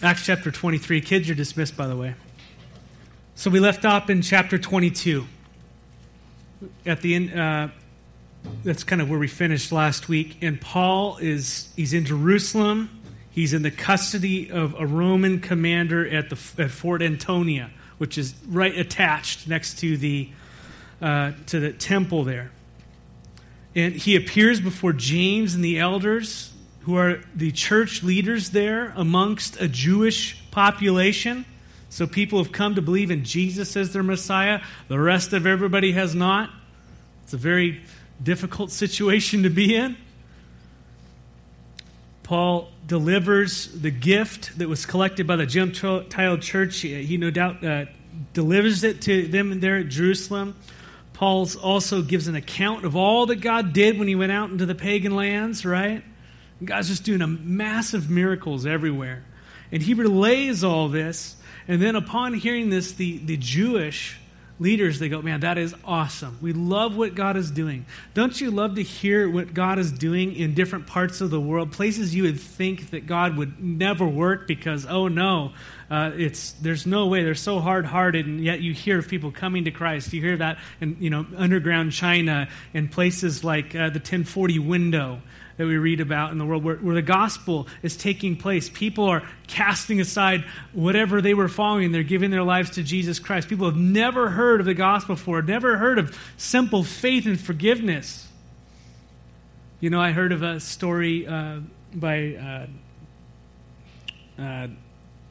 Acts chapter 23. Kids, you're dismissed, by the way. So we left off in chapter 22. At the end, uh, that's kind of where we finished last week. And Paul is he's in Jerusalem. He's in the custody of a Roman commander at the at Fort Antonia, which is right attached next to the uh, to the temple there. And he appears before James and the elders, who are the church leaders there amongst a Jewish population. So people have come to believe in Jesus as their Messiah. The rest of everybody has not. It's a very difficult situation to be in. Paul delivers the gift that was collected by the Gentile church. He, no doubt, uh, delivers it to them there at Jerusalem. Paul also gives an account of all that God did when he went out into the pagan lands, right? God's just doing a massive miracles everywhere. And he relays all this and then upon hearing this, the, the Jewish leaders, they go, man, that is awesome. We love what God is doing. Don't you love to hear what God is doing in different parts of the world, places you would think that God would never work because, oh no, uh, it's there's no way. They're so hard-hearted, and yet you hear of people coming to Christ. You hear that in you know underground China and places like uh, the 1040 window that we read about in the world where, where the gospel is taking place. People are casting aside whatever they were following. They're giving their lives to Jesus Christ. People have never heard of the gospel before, never heard of simple faith and forgiveness. You know, I heard of a story uh, by, uh, uh,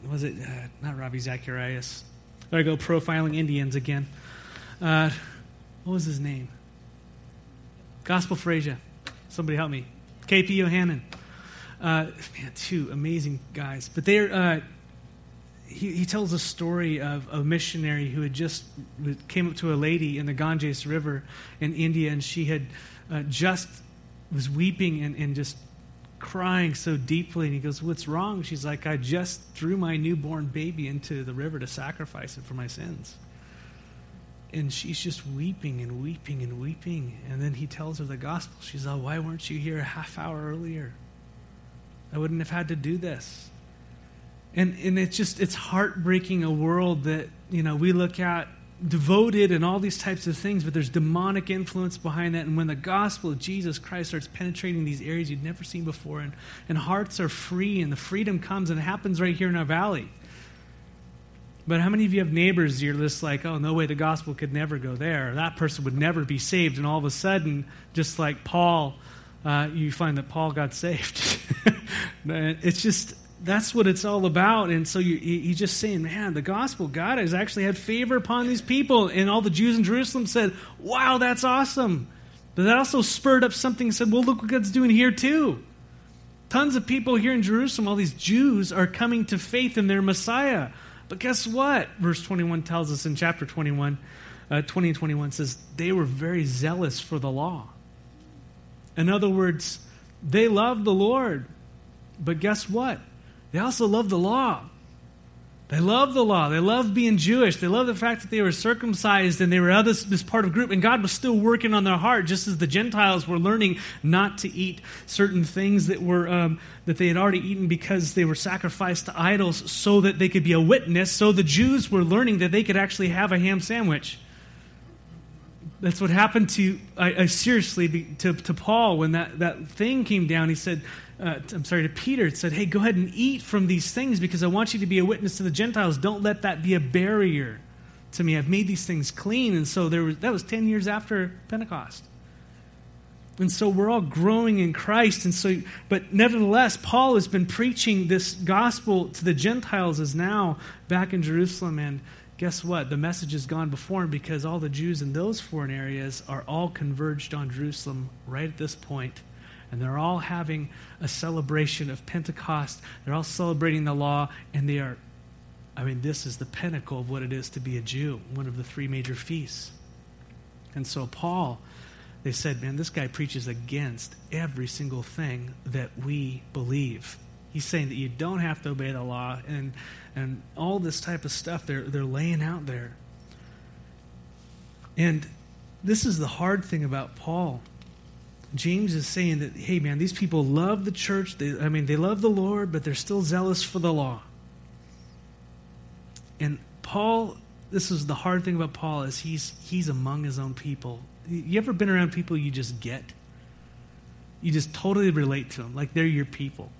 was it, uh, not Ravi Zacharias. There I go, profiling Indians again. Uh, what was his name? Gospel for Asia. Somebody help me. KP Yohannan. Uh, man, two amazing guys. But they're, uh, he, he tells a story of a missionary who had just came up to a lady in the Ganges River in India, and she had uh, just was weeping and, and just crying so deeply. And he goes, What's wrong? She's like, I just threw my newborn baby into the river to sacrifice it for my sins and she's just weeping and weeping and weeping. And then he tells her the gospel. She's like, Why weren't you here a half hour earlier? I wouldn't have had to do this. And, and it's just, it's heartbreaking a world that, you know, we look at devoted and all these types of things, but there's demonic influence behind that. And when the gospel of Jesus Christ starts penetrating these areas you've never seen before, and, and hearts are free, and the freedom comes, and it happens right here in our valley. But how many of you have neighbors you're just like, oh, no way the gospel could never go there? That person would never be saved. And all of a sudden, just like Paul, uh, you find that Paul got saved. it's just, that's what it's all about. And so you, he's just saying, man, the gospel, God has actually had favor upon these people. And all the Jews in Jerusalem said, wow, that's awesome. But that also spurred up something and said, well, look what God's doing here too. Tons of people here in Jerusalem, all these Jews, are coming to faith in their Messiah. But guess what? Verse 21 tells us in chapter 21, uh, 20 and 21 says, they were very zealous for the law. In other words, they loved the Lord. But guess what? They also loved the law. They loved the law. They loved being Jewish. They loved the fact that they were circumcised and they were this, this part of group. And God was still working on their heart, just as the Gentiles were learning not to eat certain things that were um, that they had already eaten because they were sacrificed to idols, so that they could be a witness. So the Jews were learning that they could actually have a ham sandwich. That's what happened to I, I seriously to, to Paul when that, that thing came down. He said, uh, I'm sorry, to Peter, it said, Hey, go ahead and eat from these things because I want you to be a witness to the Gentiles. Don't let that be a barrier to me. I've made these things clean. And so there was, that was 10 years after Pentecost. And so we're all growing in Christ. And so, but nevertheless, Paul has been preaching this gospel to the Gentiles as now back in Jerusalem. And guess what? The message has gone before him because all the Jews in those foreign areas are all converged on Jerusalem right at this point and they're all having a celebration of Pentecost. They're all celebrating the law, and they are, I mean, this is the pinnacle of what it is to be a Jew, one of the three major feasts. And so, Paul, they said, man, this guy preaches against every single thing that we believe. He's saying that you don't have to obey the law and, and all this type of stuff they're, they're laying out there. And this is the hard thing about Paul James is saying that, hey, man, these people love the church. They, I mean, they love the Lord, but they're still zealous for the law. And Paul, this is the hard thing about Paul is he's he's among his own people. You ever been around people you just get? You just totally relate to them, like they're your people.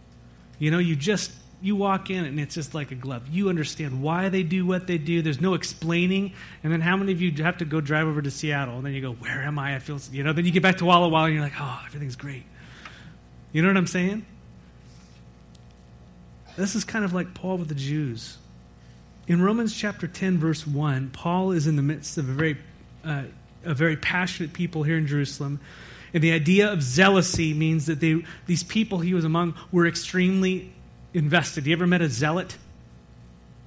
You know, you just you walk in and it's just like a glove. You understand why they do what they do. There's no explaining. And then how many of you have to go drive over to Seattle and then you go, "Where am I?" I feel, you know. Then you get back to Walla Walla and you're like, "Oh, everything's great." You know what I'm saying? This is kind of like Paul with the Jews. In Romans chapter 10, verse 1, Paul is in the midst of a very, uh, a very passionate people here in Jerusalem. And the idea of zealousy means that they, these people he was among were extremely invested. You ever met a zealot?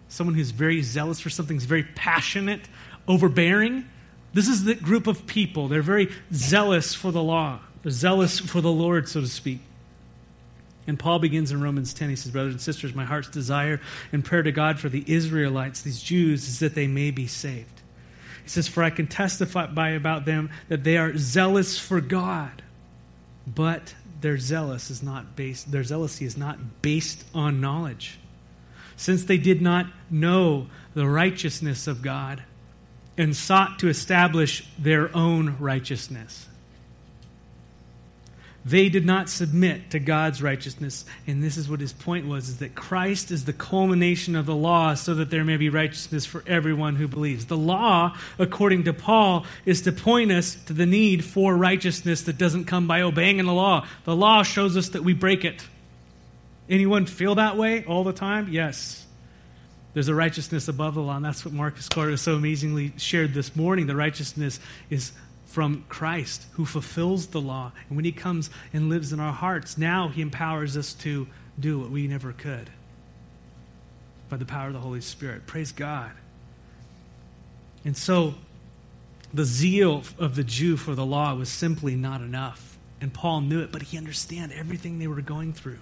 Someone who's very zealous for something, very passionate, overbearing? This is the group of people. They're very zealous for the law, they're zealous for the Lord, so to speak. And Paul begins in Romans 10. He says, Brothers and sisters, my heart's desire and prayer to God for the Israelites, these Jews, is that they may be saved. He says, For I can testify by about them that they are zealous for God, but their zealous is not based their zealousy is not based on knowledge. Since they did not know the righteousness of God and sought to establish their own righteousness they did not submit to God's righteousness. And this is what his point was is that Christ is the culmination of the law so that there may be righteousness for everyone who believes. The law, according to Paul, is to point us to the need for righteousness that doesn't come by obeying the law. The law shows us that we break it. Anyone feel that way all the time? Yes. There's a righteousness above the law, and that's what Marcus Carter so amazingly shared this morning. The righteousness is from Christ who fulfills the law. And when he comes and lives in our hearts, now he empowers us to do what we never could by the power of the Holy Spirit. Praise God. And so the zeal of the Jew for the law was simply not enough. And Paul knew it, but he understood everything they were going through.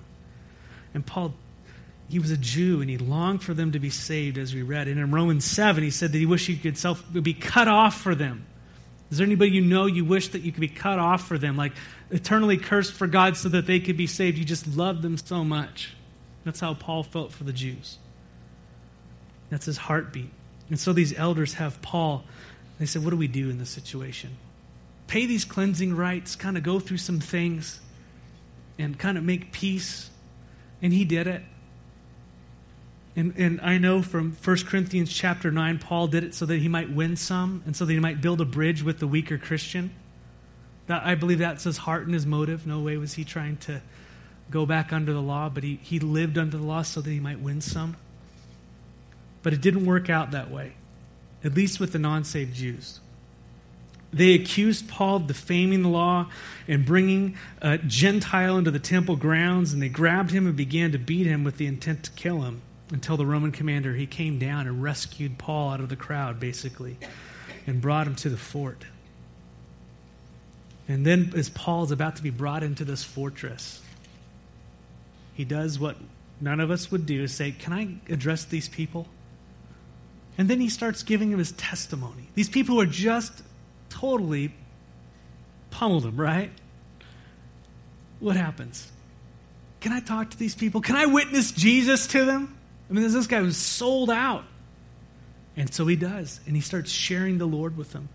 And Paul he was a Jew and he longed for them to be saved, as we read. And in Romans 7, he said that he wished he could self, be cut off for them. Is there anybody you know you wish that you could be cut off for them, like eternally cursed for God so that they could be saved? You just love them so much. That's how Paul felt for the Jews. That's his heartbeat. And so these elders have Paul. They said, What do we do in this situation? Pay these cleansing rites, kind of go through some things, and kind of make peace. And he did it. And, and I know from 1 Corinthians chapter 9, Paul did it so that he might win some and so that he might build a bridge with the weaker Christian. That, I believe that's his heart and his motive. No way was he trying to go back under the law, but he, he lived under the law so that he might win some. But it didn't work out that way, at least with the non saved Jews. They accused Paul of defaming the law and bringing a Gentile into the temple grounds, and they grabbed him and began to beat him with the intent to kill him until the Roman commander he came down and rescued Paul out of the crowd basically and brought him to the fort. And then as Paul is about to be brought into this fortress, he does what none of us would do say, "Can I address these people?" And then he starts giving him his testimony. These people are just totally pummeled him, right? What happens? Can I talk to these people? Can I witness Jesus to them? I mean, there's this guy who's sold out. And so he does. And he starts sharing the Lord with them.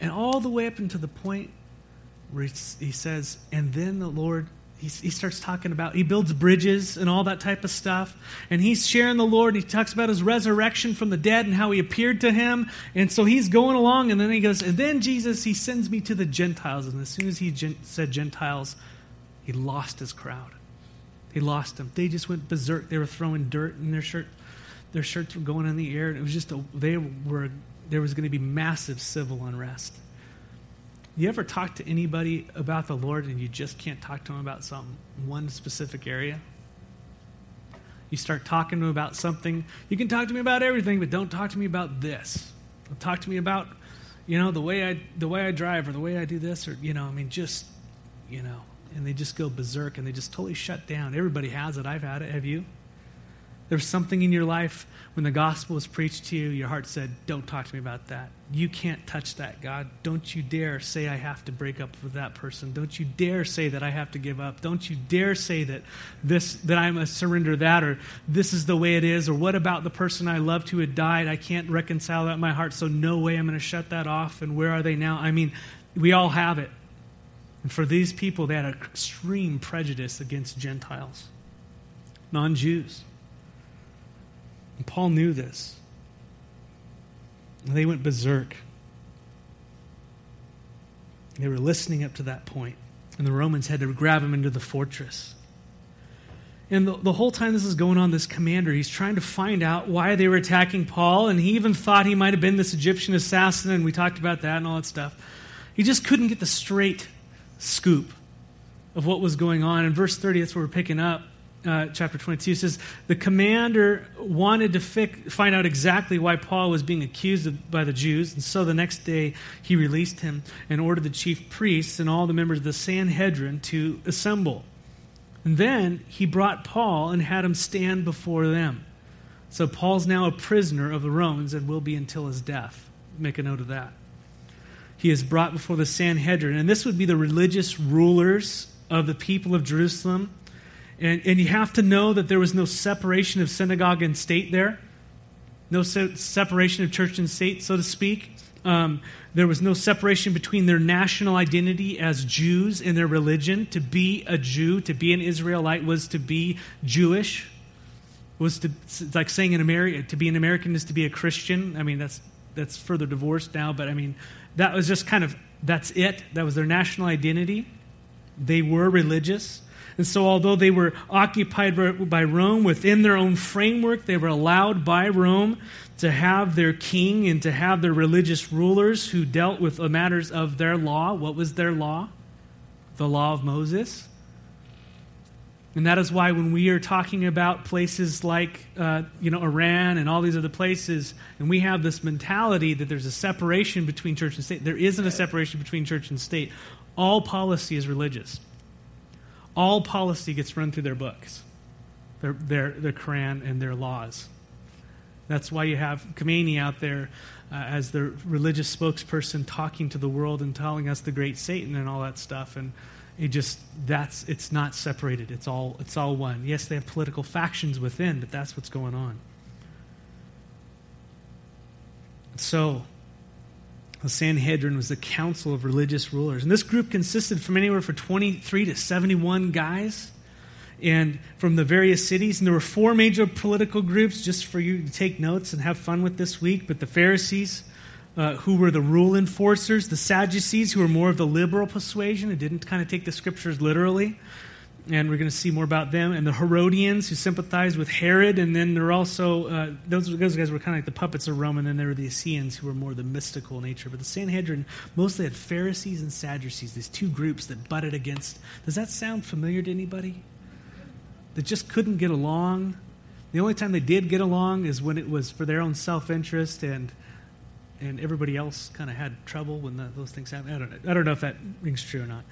And all the way up until the point where he says, and then the Lord, he, he starts talking about, he builds bridges and all that type of stuff. And he's sharing the Lord. And he talks about his resurrection from the dead and how he appeared to him. And so he's going along. And then he goes, and then Jesus, he sends me to the Gentiles. And as soon as he gen- said Gentiles, he lost his crowd. They lost them. They just went berserk. They were throwing dirt in their shirt. Their shirts were going in the air. And it was just a, they were there was going to be massive civil unrest. You ever talk to anybody about the Lord and you just can't talk to them about some one specific area? You start talking to them about something. You can talk to me about everything, but don't talk to me about this. Don't talk to me about, you know, the way I the way I drive or the way I do this or you know, I mean, just you know, and they just go berserk and they just totally shut down. Everybody has it. I've had it. Have you? There's something in your life when the gospel was preached to you, your heart said, Don't talk to me about that. You can't touch that, God. Don't you dare say I have to break up with that person. Don't you dare say that I have to give up. Don't you dare say that this that I must surrender that or this is the way it is or what about the person I loved who had died? I can't reconcile that in my heart, so no way I'm going to shut that off. And where are they now? I mean, we all have it. And for these people, they had an extreme prejudice against Gentiles, non Jews. And Paul knew this. And they went berserk. They were listening up to that point, and the Romans had to grab him into the fortress. And the, the, whole time this is going on, this commander, he's trying to find out why they were attacking Paul, and he even thought he might have been this Egyptian assassin, and we talked about that and all that stuff. He just couldn't get the straight scoop of what was going on. In verse 30, that's where we're picking up uh, chapter 22 says the commander wanted to find out exactly why Paul was being accused of, by the Jews, and so the next day he released him and ordered the chief priests and all the members of the Sanhedrin to assemble. And then he brought Paul and had him stand before them. So Paul's now a prisoner of the Romans and will be until his death. Make a note of that. He is brought before the Sanhedrin, and this would be the religious rulers of the people of Jerusalem and, and you have to know that there was no separation of synagogue and state there, no se- separation of church and state, so to speak. Um, there was no separation between their national identity as Jews and their religion. To be a Jew, to be an Israelite, was to be Jewish. Was to it's like saying in America to be an American is to be a Christian. I mean that's that's further divorced now, but I mean that was just kind of that's it. That was their national identity. They were religious. And so, although they were occupied by Rome within their own framework, they were allowed by Rome to have their king and to have their religious rulers who dealt with the matters of their law. What was their law? The law of Moses. And that is why when we are talking about places like, uh, you know, Iran and all these other places, and we have this mentality that there's a separation between church and state, there isn't a separation between church and state. All policy is religious all policy gets run through their books, their, their, their Quran and their laws. That's why you have Khomeini out there uh, as the religious spokesperson talking to the world and telling us the great Satan and all that stuff. And it just, that's, it's not separated. It's all, it's all one. Yes, they have political factions within, but that's what's going on. So, the Sanhedrin was the council of religious rulers. And this group consisted from anywhere from 23 to 71 guys and from the various cities. And there were four major political groups, just for you to take notes and have fun with this week. But the Pharisees, uh, who were the rule enforcers, the Sadducees, who were more of the liberal persuasion and didn't kind of take the scriptures literally, and we're going to see more about them. And the Herodians, who sympathized with Herod, and then there are also uh, those, those guys were kind of like the puppets of Rome, and then there were the Essenes, who were more the mystical nature. But the Sanhedrin mostly had Pharisees and Sadducees, these two groups that butted against. Does that sound familiar to anybody? That just couldn't get along. The only time they did get along is when it was for their own self interest, and and everybody else kind of had trouble when the, those things happened. I don't know. I don't know if that rings true or not.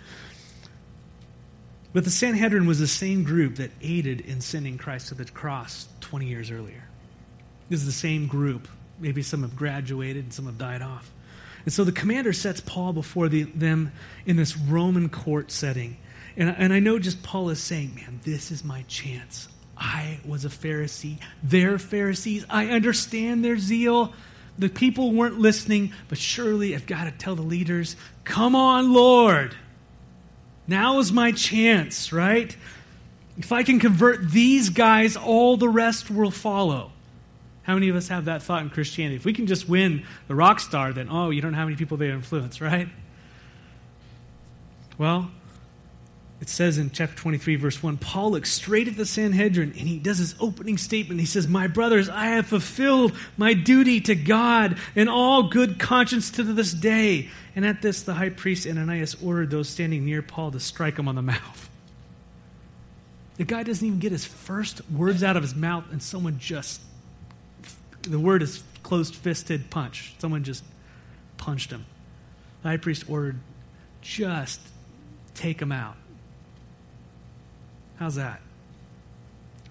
But the Sanhedrin was the same group that aided in sending Christ to the cross 20 years earlier. This is the same group. Maybe some have graduated and some have died off. And so the commander sets Paul before the, them in this Roman court setting. And, and I know just Paul is saying, man, this is my chance. I was a Pharisee. They're Pharisees. I understand their zeal. The people weren't listening, but surely I've got to tell the leaders, come on, Lord. Now is my chance, right? If I can convert these guys, all the rest will follow. How many of us have that thought in Christianity? If we can just win the rock star, then, oh, you don't know how many people they influence, right? Well, it says in chapter 23, verse 1, Paul looks straight at the Sanhedrin and he does his opening statement. He says, My brothers, I have fulfilled my duty to God in all good conscience to this day. And at this, the high priest Ananias ordered those standing near Paul to strike him on the mouth. The guy doesn't even get his first words out of his mouth, and someone just, the word is closed fisted punch. Someone just punched him. The high priest ordered, just take him out. How's that?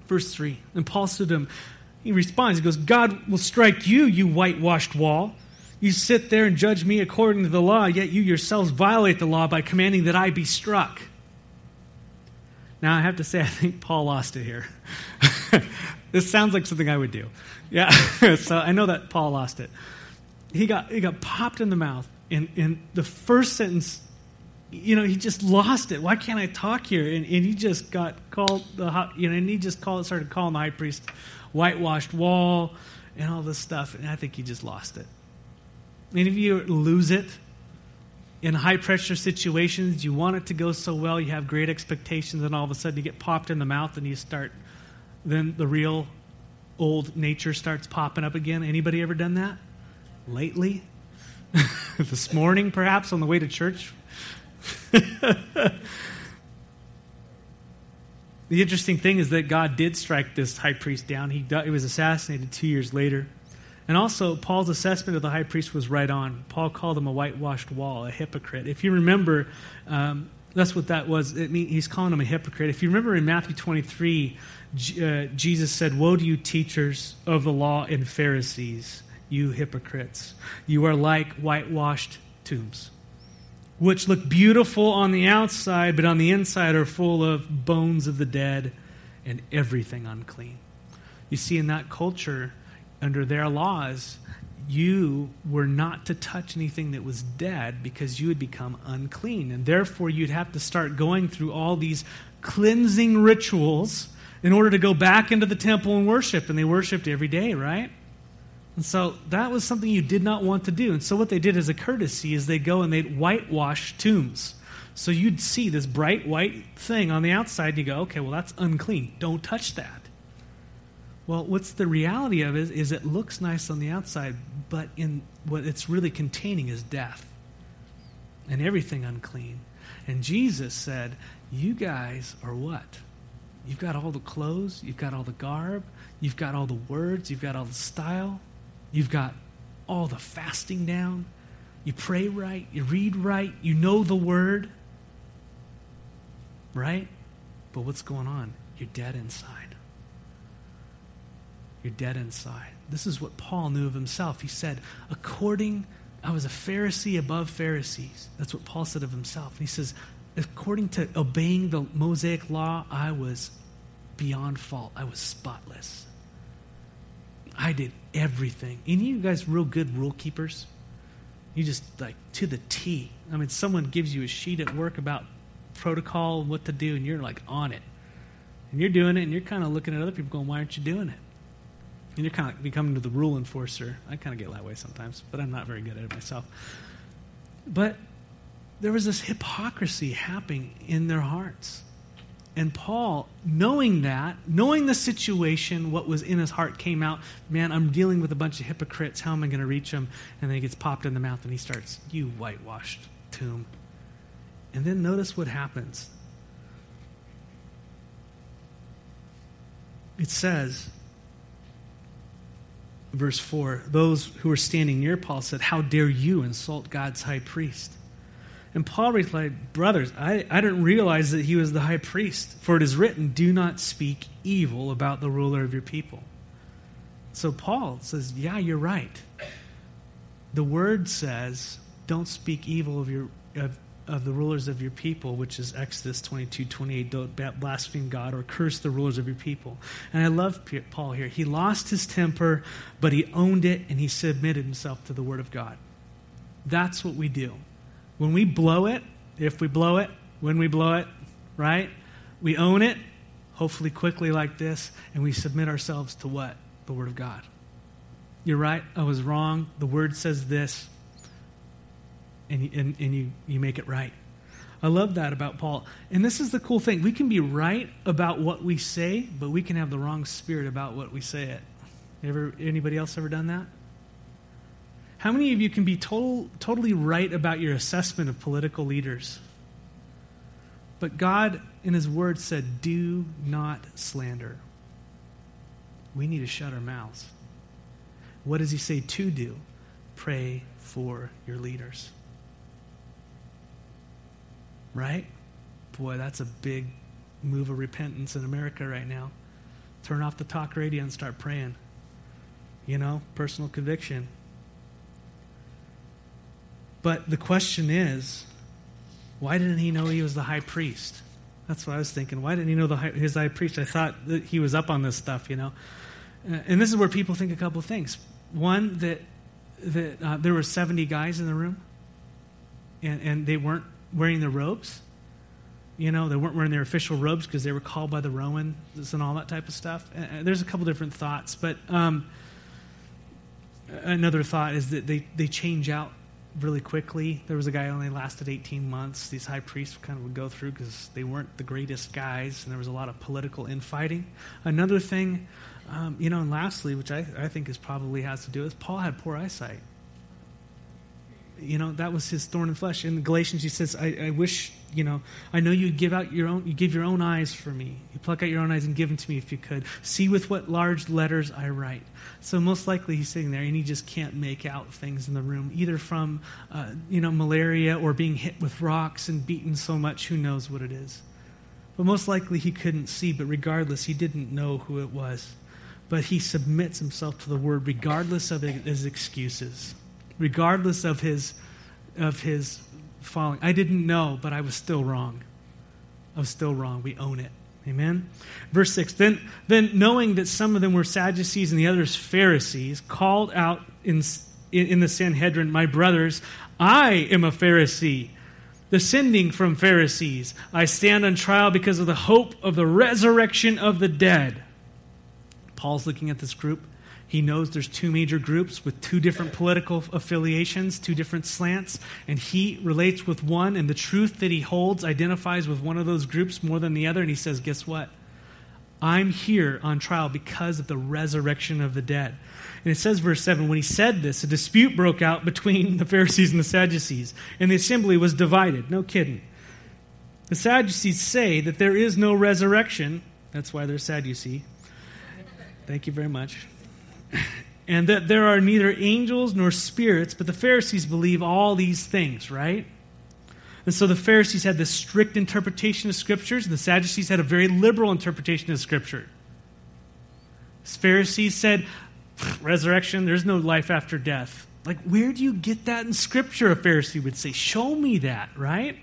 Verse 3. And Paul to him, he responds, he goes, God will strike you, you whitewashed wall. You sit there and judge me according to the law, yet you yourselves violate the law by commanding that I be struck. Now, I have to say, I think Paul lost it here. this sounds like something I would do. Yeah, so I know that Paul lost it. He got, he got popped in the mouth, and, and the first sentence, you know, he just lost it. Why can't I talk here? And, and he just got called, the you know, and he just called, started calling the high priest whitewashed wall and all this stuff, and I think he just lost it. Many of you lose it in high pressure situations. You want it to go so well, you have great expectations, and all of a sudden you get popped in the mouth and you start, then the real old nature starts popping up again. Anybody ever done that? Lately? this morning, perhaps, on the way to church? the interesting thing is that God did strike this high priest down. He, he was assassinated two years later. And also, Paul's assessment of the high priest was right on. Paul called him a whitewashed wall, a hypocrite. If you remember, um, that's what that was. Mean, he's calling him a hypocrite. If you remember in Matthew 23, uh, Jesus said, Woe to you, teachers of the law and Pharisees, you hypocrites. You are like whitewashed tombs, which look beautiful on the outside, but on the inside are full of bones of the dead and everything unclean. You see, in that culture, under their laws, you were not to touch anything that was dead because you would become unclean. And therefore, you'd have to start going through all these cleansing rituals in order to go back into the temple and worship. And they worshiped every day, right? And so that was something you did not want to do. And so, what they did as a courtesy is they go and they'd whitewash tombs. So you'd see this bright white thing on the outside, and you go, okay, well, that's unclean. Don't touch that. Well, what's the reality of it is it looks nice on the outside, but in what it's really containing is death and everything unclean. And Jesus said, You guys are what? You've got all the clothes, you've got all the garb, you've got all the words, you've got all the style, you've got all the fasting down, you pray right, you read right, you know the word, right? But what's going on? You're dead inside. You're dead inside. This is what Paul knew of himself. He said, according, I was a Pharisee above Pharisees. That's what Paul said of himself. And he says, according to obeying the Mosaic law, I was beyond fault. I was spotless. I did everything. Any of you guys real good rule keepers? You just like to the T. I mean, someone gives you a sheet at work about protocol and what to do, and you're like on it. And you're doing it, and you're kind of looking at other people going, why aren't you doing it? And you're kind of becoming the rule enforcer. I kind of get that way sometimes, but I'm not very good at it myself. But there was this hypocrisy happening in their hearts. And Paul, knowing that, knowing the situation, what was in his heart came out, man, I'm dealing with a bunch of hypocrites. How am I going to reach them? And then he gets popped in the mouth and he starts, You whitewashed tomb. And then notice what happens. It says, verse 4 those who were standing near Paul said, How dare you insult God's high priest? And Paul replied, Brothers, I, I didn't realize that he was the high priest, for it is written, Do not speak evil about the ruler of your people. So Paul says, Yeah, you're right. The word says, Don't speak evil of your of, of the rulers of your people, which is Exodus 22, 28, don't blaspheme God or curse the rulers of your people. And I love Paul here. He lost his temper, but he owned it and he submitted himself to the word of God. That's what we do. When we blow it, if we blow it, when we blow it, right? We own it, hopefully quickly like this, and we submit ourselves to what? The word of God. You're right, I was wrong. The word says this and, and, and you, you make it right. I love that about Paul. And this is the cool thing. We can be right about what we say, but we can have the wrong spirit about what we say it. Ever anybody else ever done that? How many of you can be total, totally right about your assessment of political leaders? But God in his word said, "Do not slander." We need to shut our mouths. What does he say to do? Pray for your leaders right? Boy, that's a big move of repentance in America right now. turn off the talk radio and start praying. You know, personal conviction. But the question is, why didn't he know he was the high priest? That's what I was thinking. Why didn't he know the high, his high priest? I thought that he was up on this stuff, you know. Uh, and this is where people think a couple things. One, that, that uh, there were 70 guys in the room, and, and they weren't wearing their robes. You know, they weren't wearing their official robes because they were called by the Romans and all that type of stuff. And there's a couple different thoughts, but um, another thought is that they, they change out really quickly. There was a guy who only lasted 18 months. These high priests kind of would go through because they weren't the greatest guys, and there was a lot of political infighting. Another thing, um, you know, and lastly, which I, I think is probably has to do with Paul had poor eyesight. You know, that was his thorn in flesh. In Galatians, he says, I, I wish, you know, I know you give out your own, you give your own eyes for me. You pluck out your own eyes and give them to me if you could. See with what large letters I write. So most likely he's sitting there and he just can't make out things in the room, either from, uh, you know, malaria or being hit with rocks and beaten so much, who knows what it is. But most likely he couldn't see, but regardless, he didn't know who it was. But he submits himself to the word regardless of his excuses, regardless of his, of his falling. I didn't know, but I was still wrong. I was still wrong. We own it. Amen. Verse 6 then, then, knowing that some of them were Sadducees and the others Pharisees, called out in, in the Sanhedrin, My brothers, I am a Pharisee, descending from Pharisees. I stand on trial because of the hope of the resurrection of the dead. Paul's looking at this group. He knows there's two major groups with two different political affiliations, two different slants, and he relates with one, and the truth that he holds identifies with one of those groups more than the other, and he says, Guess what? I'm here on trial because of the resurrection of the dead. And it says, verse 7, when he said this, a dispute broke out between the Pharisees and the Sadducees, and the assembly was divided. No kidding. The Sadducees say that there is no resurrection. That's why they're sad, you see. Thank you very much and that there are neither angels nor spirits, but the Pharisees believe all these things, right? And so the Pharisees had this strict interpretation of scriptures, and the Sadducees had a very liberal interpretation of scripture. The Pharisees said, resurrection, there's no life after death. Like, where do you get that in scripture? A Pharisee would say, Show me that, right?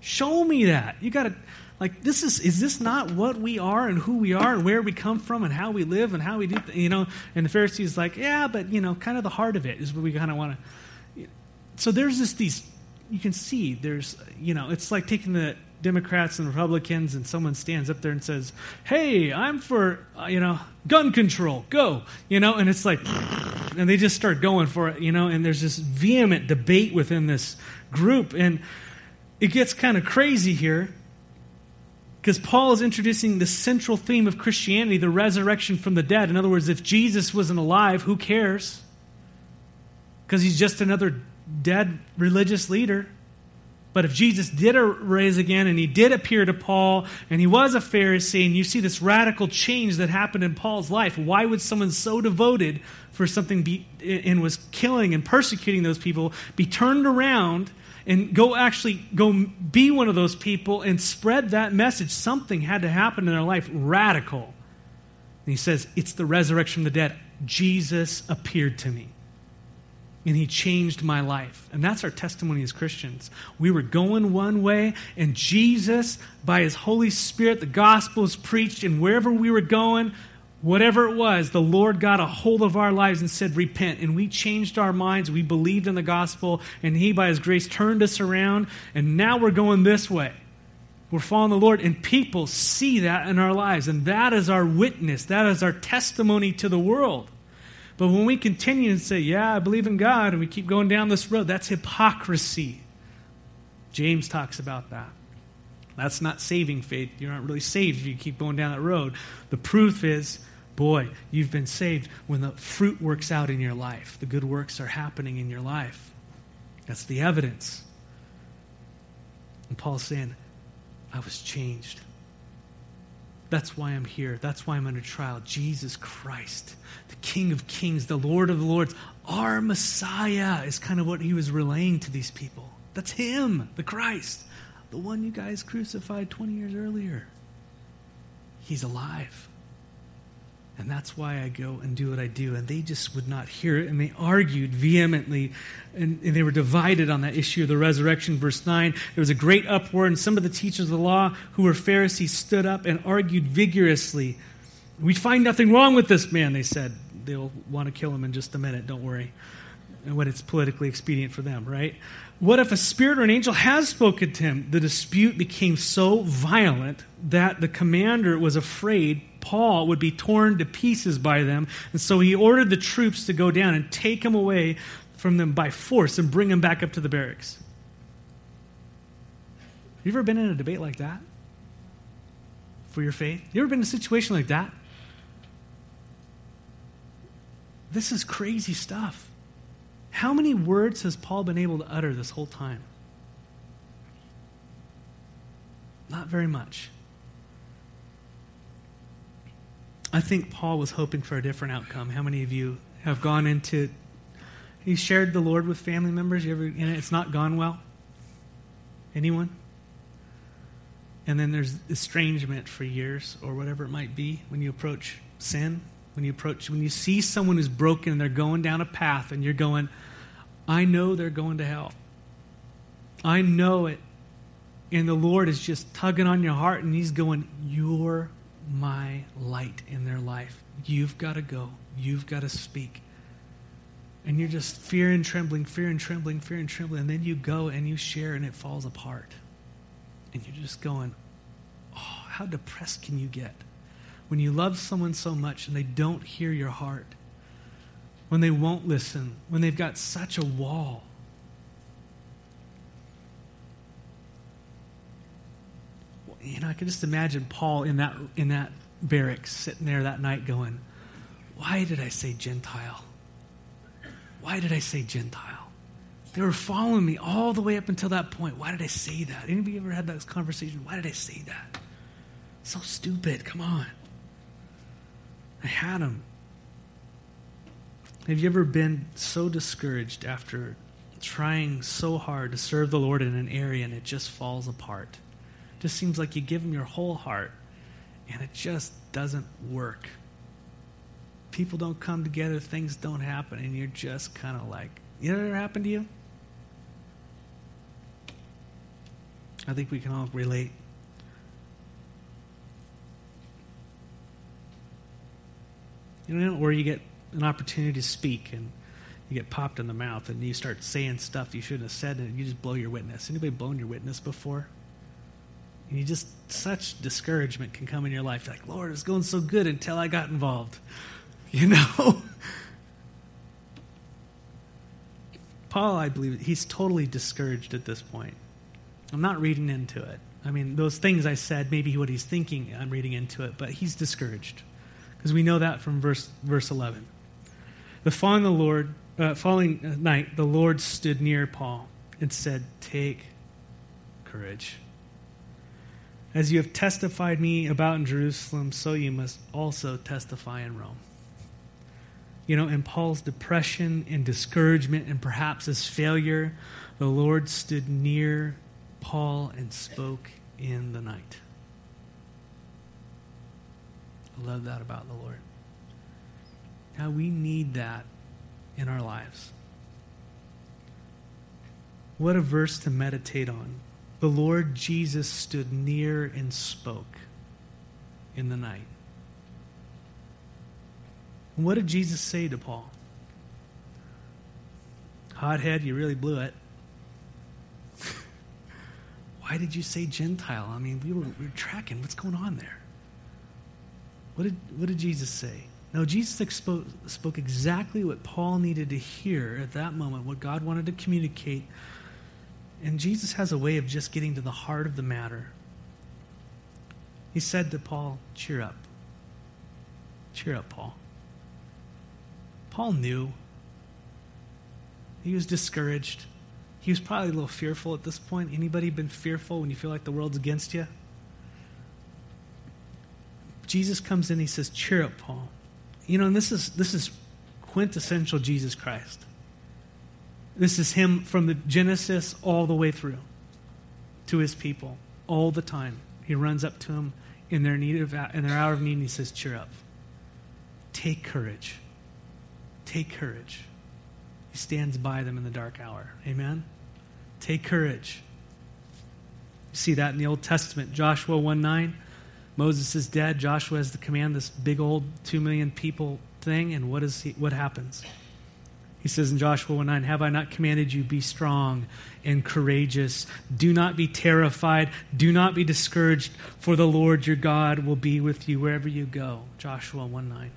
Show me that. You got to like this is is this not what we are and who we are and where we come from and how we live and how we do th- you know? And the pharisees like yeah but you know kind of the heart of it is what we kind of want to so there's just these you can see there's you know it's like taking the democrats and republicans and someone stands up there and says hey i'm for uh, you know gun control go you know? And it's like and they just start going for it you know? And there's this vehement debate within this group and it gets kind of crazy here because Paul is introducing the central theme of Christianity, the resurrection from the dead. In other words, if Jesus wasn't alive, who cares? Because he's just another dead religious leader. But if Jesus did rise again and he did appear to Paul and he was a Pharisee, and you see this radical change that happened in Paul's life, why would someone so devoted for something be, and was killing and persecuting those people be turned around and go actually go be one of those people and spread that message. Something had to happen in their life radical. And he says, It's the resurrection from the dead. Jesus appeared to me. And he changed my life. And that's our testimony as Christians. We were going one way, and Jesus, by his Holy Spirit, the gospel was preached, and wherever we were going, Whatever it was, the Lord got a hold of our lives and said, Repent. And we changed our minds. We believed in the gospel, and He, by His grace, turned us around. And now we're going this way. We're following the Lord, and people see that in our lives. And that is our witness, that is our testimony to the world. But when we continue and say, Yeah, I believe in God, and we keep going down this road, that's hypocrisy. James talks about that. That's not saving faith. You're not really saved if you keep going down that road. The proof is boy, you've been saved when the fruit works out in your life. The good works are happening in your life. That's the evidence. And Paul's saying, I was changed. That's why I'm here. That's why I'm under trial. Jesus Christ, the King of Kings, the Lord of Lords, our Messiah is kind of what he was relaying to these people. That's him, the Christ, the one you guys crucified 20 years earlier. He's alive. And that's why I go and do what I do. And they just would not hear it. And they argued vehemently. And, and, they were divided on that issue of the resurrection. Verse 9 there was a great uproar, and some of the teachers of the law who were Pharisees stood up and argued vigorously. We find nothing wrong with this man, they said. They'll want to kill him in just a minute, don't worry. And when it's politically expedient for them, right? What if a spirit or an angel has spoken to him? The dispute became so violent that the commander was afraid Paul would be torn to pieces by them. And so he ordered the troops to go down and take him away from them by force and bring him back up to the barracks. Have you ever been in a debate like that for your faith? You ever been in a situation like that? This is crazy stuff. How many words has Paul been able to utter this whole time? Not very much. I think Paul was hoping for a different outcome. How many of you have gone into he shared the Lord with family members? You ever and it's not gone well? Anyone? And then there's estrangement for years or whatever it might be when you approach sin, when you approach when you see someone who's broken and they're going down a path and you're going, I know they're going to hell. I know it. And the Lord is just tugging on your heart and he's going, You're my light in their life. You've got to go. You've got to speak. And you're just fear and trembling, fear and trembling, fear and trembling. And then you go and you share and it falls apart. And you're just going, oh, how depressed can you get? When you love someone so much and they don't hear your heart, when they won't listen, when they've got such a wall. You know, I can just imagine Paul in that in that barracks sitting there that night going, Why did I say Gentile? Why did I say Gentile? They were following me all the way up until that point. Why did I say that? Anybody ever had that conversation? Why did I say that? So stupid. Come on. I had them. Have you ever been so discouraged after trying so hard to serve the Lord in an area and it just falls apart? Just seems like you give them your whole heart and it just doesn't work. People don't come together, things don't happen, and you're just kind of like, you know what happened to you? I think we can all relate. You know, or you get an opportunity to speak and you get popped in the mouth and you start saying stuff you shouldn't have said and you just blow your witness. Anybody blown your witness before? And you just, such discouragement can come in your life. like, Lord, it's going so good until I got involved. You know? Paul, I believe, he's totally discouraged at this point. I'm not reading into it. I mean, those things I said, maybe what he's thinking, I'm reading into it, but he's discouraged. Because we know that from verse, verse 11. The following, the Lord, uh, following night, the Lord stood near Paul and said, Take courage. As you have testified me about in Jerusalem, so you must also testify in Rome. You know, in Paul's depression and discouragement and perhaps his failure, the Lord stood near Paul and spoke in the night. I love that about the Lord. Now, we need that in our lives. What a verse to meditate on the Lord Jesus stood near and spoke in the night. And what did Jesus say to Paul? Hothead, you really blew it. Why did you say Gentile? I mean, we were, we were tracking. What's going on there? What did, what did Jesus say? No, Jesus expo- spoke exactly what Paul needed to hear at that moment, what God wanted to communicate and Jesus has a way of just getting to the heart of the matter. He said to Paul, Cheer up. Cheer up, Paul. Paul knew. He was discouraged. He was probably a little fearful at this point. Anybody been fearful when you feel like the world's against you? Jesus comes in, he says, Cheer up, Paul. You know, and this is this is quintessential Jesus Christ. This is him from the Genesis all the way through to his people all the time. He runs up to them in their need of in their hour of need and he says, "Cheer up." take courage. Take courage. He stands by them in the dark hour. Amen? Take courage. You see that in the Old Testament. Joshua 1 9. Moses is dead. Joshua has to command this big old two million people thing, and what is he, what happens? He says in Joshua 1 9, Have I not commanded you, be strong and courageous? Do not be terrified. Do not be discouraged, for the Lord your God will be with you wherever you go. Joshua 1 9.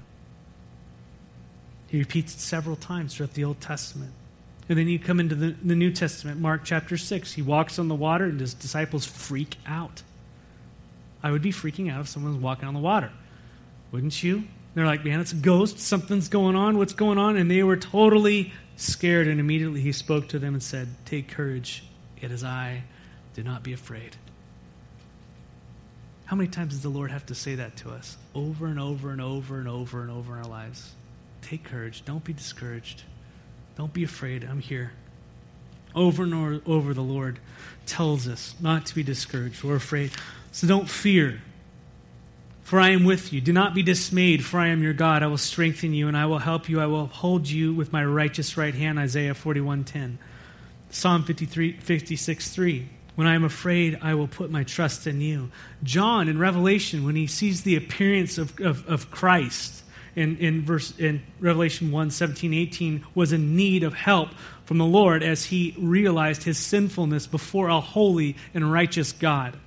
He repeats it several times throughout the Old Testament. And then you come into the, the New Testament, Mark chapter 6. He walks on the water, and his disciples freak out. I would be freaking out if someone was walking on the water. Wouldn't you? They're like, man, it's a ghost. Something's going on. What's going on? And they were totally scared. And immediately he spoke to them and said, Take courage. It is I. Do not be afraid. How many times does the Lord have to say that to us? Over and over and over and over and over in our lives. Take courage. Don't be discouraged. Don't be afraid. I'm here. Over and over, the Lord tells us not to be discouraged or afraid. So don't fear. For I am with you. Do not be dismayed, for I am your God. I will strengthen you and I will help you. I will uphold you with my righteous right hand. Isaiah 41:10. Psalm 53, 56, 3. When I am afraid, I will put my trust in you. John in Revelation, when he sees the appearance of, of, of Christ in, in, verse, in Revelation 1 17, 18, was in need of help from the Lord as he realized his sinfulness before a holy and righteous God.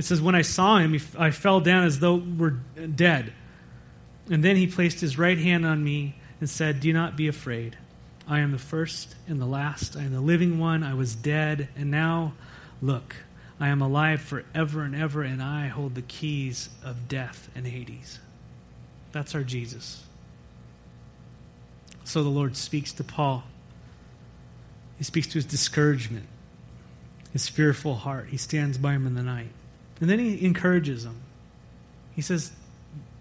It says, When I saw him, I fell down as though we're dead. And then he placed his right hand on me and said, Do not be afraid. I am the first and the last. I am the living one. I was dead. And now, look, I am alive forever and ever, and I hold the keys of death and Hades. That's our Jesus. So the Lord speaks to Paul. He speaks to his discouragement, his fearful heart. He stands by him in the night. And then he encourages them. He says,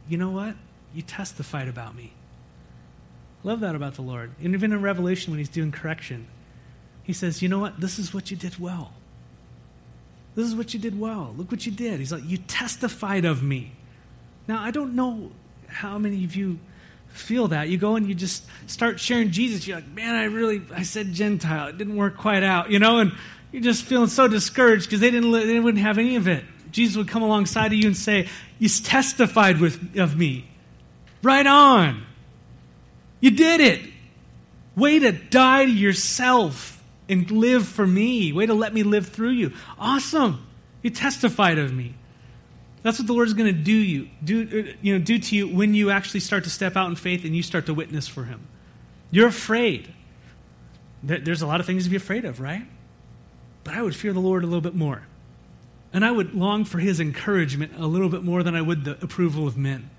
You know what? You testified about me. Love that about the Lord. And even in Revelation, when he's doing correction, he says, You know what? This is what you did well. This is what you did well. Look what you did. He's like, You testified of me. Now, I don't know how many of you feel that. You go and you just start sharing Jesus. You're like, Man, I really, I said Gentile. It didn't work quite out, you know? And you're just feeling so discouraged because they didn't, they wouldn't have any of it. Jesus would come alongside of you and say, You testified with, of me. Right on. You did it. Way to die to yourself and live for me. Way to let me live through you. Awesome. You testified of me. That's what the Lord is going to do you do uh, you know do to you when you actually start to step out in faith and you start to witness for Him. You're afraid. There's a lot of things to be afraid of, right? But I would fear the Lord a little bit more. And I would long for his encouragement a little bit more than I would the approval of men.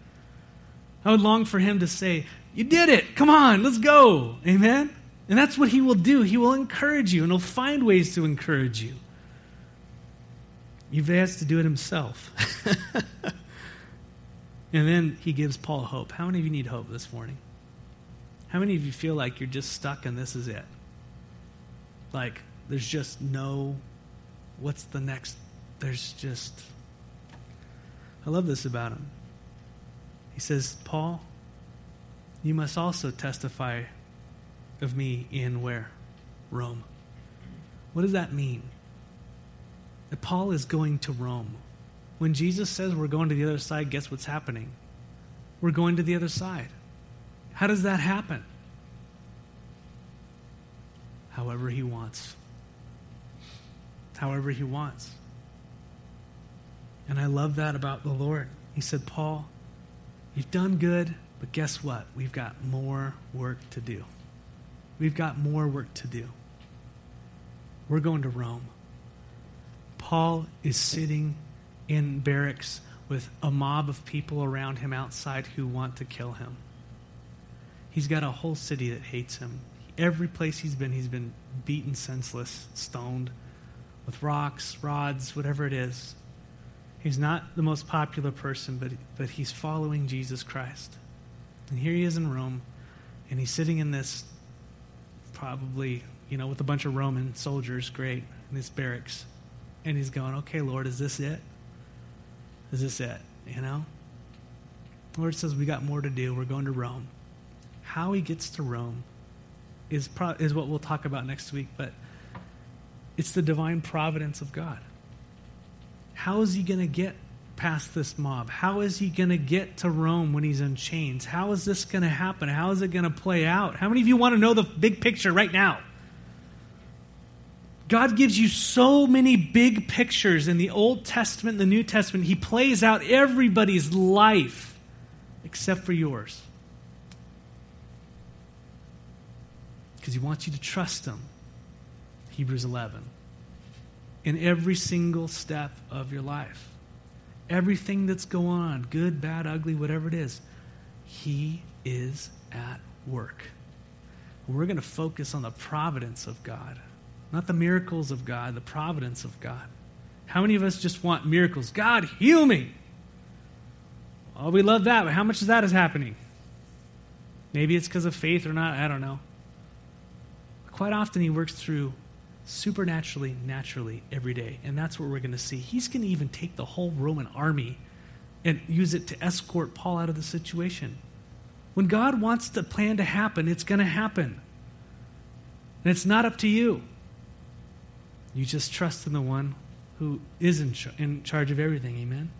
I would long for him to say, You did it. Come on, let's go. Amen? And that's what he will do. He will encourage you, and he'll find ways to encourage you. He has to do it himself. and then he gives Paul hope. How many of you need hope this morning? How many of you feel like you're just stuck and this is it? Like, there's just no, what's the next there's just, I love this about him. He says, Paul, you must also testify of me in where? Rome. What does that mean? That Paul is going to Rome. When Jesus says we're going to the other side, guess what's happening? We're going to the other side. How does that happen? However, he wants. However, he wants. And I love that about the Lord. He said, Paul, you've done good, but guess what? We've got more work to do. We've got more work to do. We're going to Rome. Paul is sitting in barracks with a mob of people around him outside who want to kill him. He's got a whole city that hates him. Every place he's been, he's been beaten senseless, stoned with rocks, rods, whatever it is. He's not the most popular person, but, but he's following Jesus Christ. And here he is in Rome, and he's sitting in this, probably, you know, with a bunch of Roman soldiers, great, in his barracks. And he's going, okay, Lord, is this it? Is this it? You know? The Lord says we got more to do. We're going to Rome. How he gets to Rome is, pro- is what we'll talk about next week, but it's the divine providence of God. How is he going to get past this mob? How is he going to get to Rome when he's in chains? How is this going to happen? How is it going to play out? How many of you want to know the big picture right now? God gives you so many big pictures in the Old Testament and the New Testament. He plays out everybody's life except for yours. Because he wants you to trust him. Hebrews 11. In every single step of your life. Everything that's going on, good, bad, ugly, whatever it is, he is at work. We're going to focus on the providence of God not the miracles of God, the providence of God. How many of us just want miracles? God, heal me. Oh, we love that, but how much of that is happening? Maybe it's because of faith or not, I don't know. Quite often, He works through supernaturally, naturally every day, and that's what we're going to see. He's going to even take the whole Roman army and use it to escort Paul out of the situation. When God wants the plan to happen, it's going to happen. And it's not up to you. You just trust in the one who is in, in charge of everything. Amen?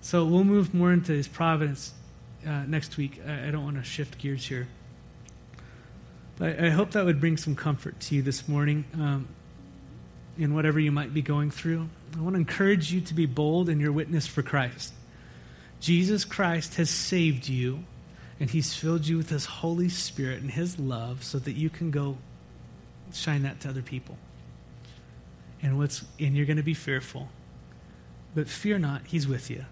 So we'll move more into his providence uh, next week. I, I don't want to shift gears here. I, I, hope that would bring some comfort to you this morning um, in whatever you might be going through. I want to encourage you to be bold in your witness for Christ. Jesus Christ has saved you, and he's filled you with his Holy Spirit and his love so that you can go shine that to other people and what's and you're going to be fearful. But fear not, he's with you.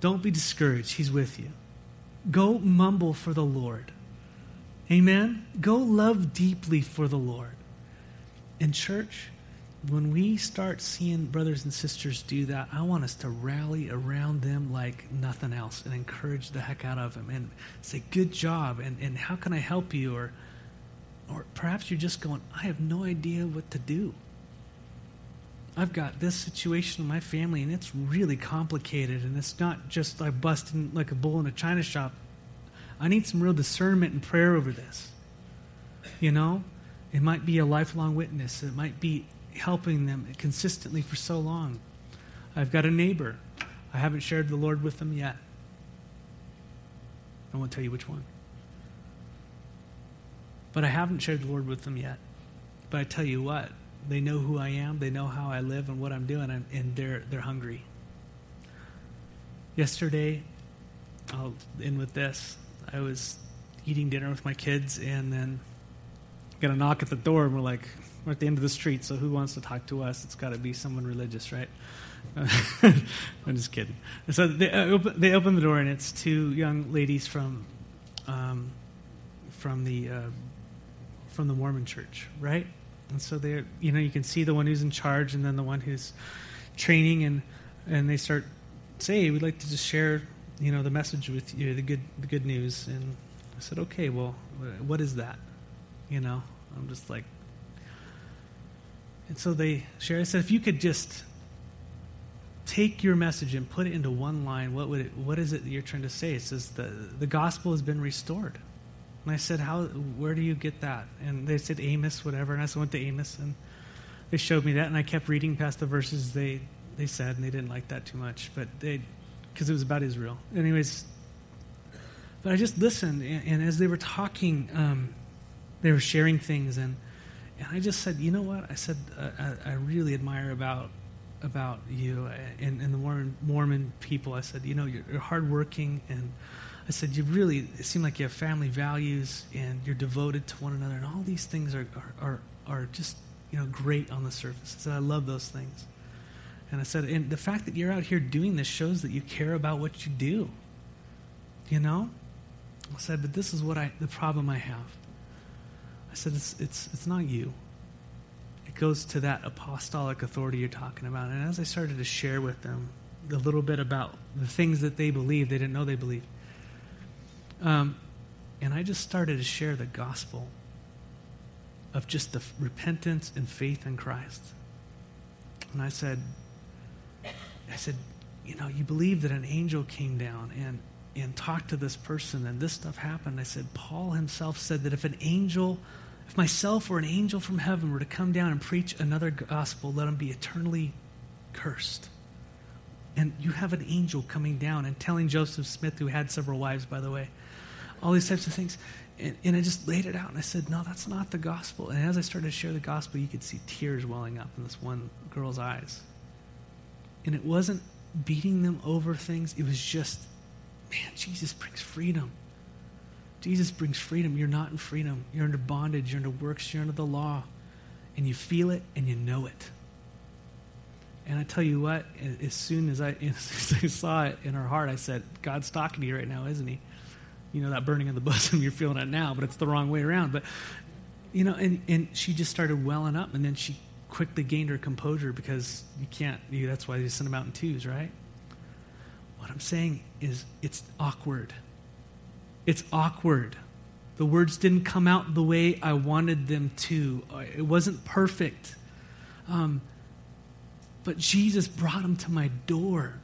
Don't be discouraged, he's with you. Go mumble for the Lord. Amen. Go love deeply for the Lord. In church, when we start seeing brothers and sisters do that, I want us to rally around them like nothing else and encourage the heck out of them and say, Good job, and, and how can I help you? Or, or perhaps you're just going, I have no idea what to do. I've got this situation in my family, and it's really complicated, and it's not just I busting like a bull in a china shop. I need some real discernment and prayer over this. You know, it might be a lifelong witness. It might be helping them consistently for so long. I've got a neighbor. I haven't shared the Lord with them yet. I won't tell you which one. But I haven't shared the Lord with them yet. But I tell you what, they know who I am. They know how I live and what I'm doing, and, they're they're hungry. Yesterday, I'll end with this. I was eating dinner with my kids, and then got a knock at the door, and we're like, we're at the end of the street, so who wants to talk to us? It's got to be someone religious, right? I'm just kidding. So they, uh, open, they open the door, and it's two young ladies from um, from the uh, from the Mormon church, right? And so they're, you know, you can see the one who's in charge and then the one who's training, and and they start say, we'd like to just share, you know, the message with you, the good the good news. And I said, okay, well, what is that? You know, I'm just like, and so they share. I said, if you could just take your message and put it into one line, what would it, what is it that you're trying to say? It says the the gospel has been restored. And I said, "How? Where do you get that?" And they said Amos, whatever. And I said, went to Amos, and they showed me that, and I kept reading past the verses they they said, and they didn't like that too much, but they because it was about Israel. Anyways, but I just listened, and, and as they were talking, um, they were sharing things, and and I just said, you know what? I said uh, I, I, really admire about about you and, and the Mormon, Mormon people. I said, you know, you're, you're hardworking and I said, You really it seem like you have family values and you're devoted to one another, and all these things are, are, are, are just you know, great on the surface. I said, I love those things. And I said, And the fact that you're out here doing this shows that you care about what you do. You know? I said, But this is what I, the problem I have. I said, It's, it's, it's not you. It goes to that apostolic authority you're talking about. And as I started to share with them a little bit about the things that they believe, they didn't know they believed um, and I just started to share the gospel of just the repentance and faith in Christ. And I said, I said, you know, you believe that an angel came down and and talked to this person, and this stuff happened. I said, Paul himself said that if an angel, if myself or an angel from heaven were to come down and preach another gospel, let him be eternally cursed. And you have an angel coming down and telling Joseph Smith, who had several wives, by the way, all these types of things. And, and I just laid it out and I said, No, that's not the gospel. And as I started to share the gospel, you could see tears welling up in this one girl's eyes. And it wasn't beating them over things, it was just, man, Jesus brings freedom. Jesus brings freedom. You're not in freedom. You're under bondage. You're under works. You're under the law. And you feel it and you know it. And I tell you what, as soon as I, as I saw it in her heart, I said, God's talking to you right now, isn't he? You know, that burning in the bosom, you're feeling it now, but it's the wrong way around. But, you know, and, and she just started welling up, and then she quickly gained her composure because you can't, you, that's why you send them out in twos, right? What I'm saying is it's awkward. It's awkward. The words didn't come out the way I wanted them to. It wasn't perfect. Um, but Jesus brought them to my door.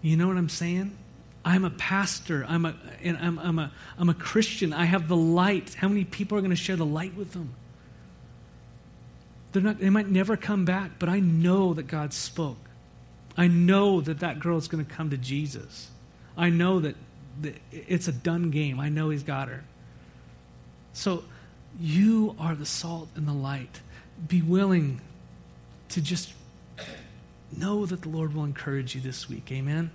You know what I'm saying? I'm a pastor. I'm a, and I'm, I'm, a, I'm a Christian. I have the light. How many people are going to share the light with them? They're not, they might never come back, but I know that God spoke. I know that that girl is going to come to Jesus. I know that, that it's a done game. I know He's got her. So you are the salt and the light. Be willing to just know that the Lord will encourage you this week. Amen.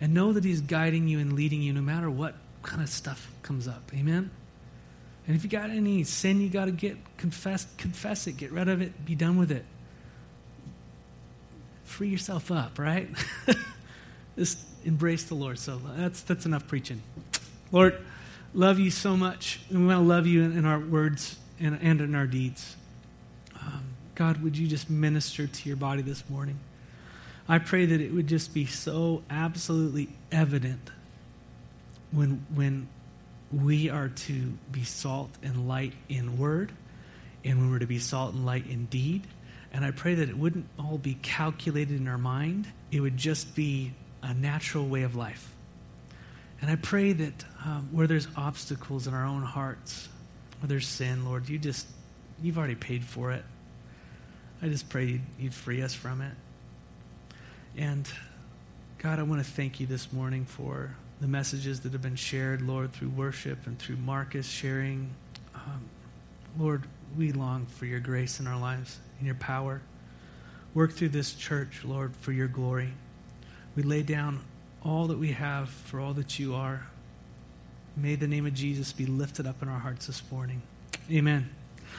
And know that He's guiding you and leading you no matter what kind of stuff comes up. Amen. And if you got any sin you got to get confess, confess it, get rid of it, be done with it. Free yourself up, right? Just embrace the Lord. So that's that's enough preaching. Lord, love you so much, and we want to love you in, in our words and, and in our deeds. Um, God, would you just minister to your body this morning? I pray that it would just be so absolutely evident when when we are to be salt and light in word, and we were to be salt and light in deed. And I pray that it wouldn't all be calculated in our mind, it would just be a natural way of life. And I pray that um, where there's obstacles in our own hearts, where there's sin, Lord, you just, you've already paid for it. I just pray you'd, you'd free us from it. And God, I want to thank you this morning for the messages that have been shared, Lord, through worship and through Marcus sharing. Um, Lord, we long for your grace in our lives and your power. Work through this church, Lord, for your glory. We lay down all that we have for all that you are. May the name of Jesus be lifted up in our hearts this morning. Amen.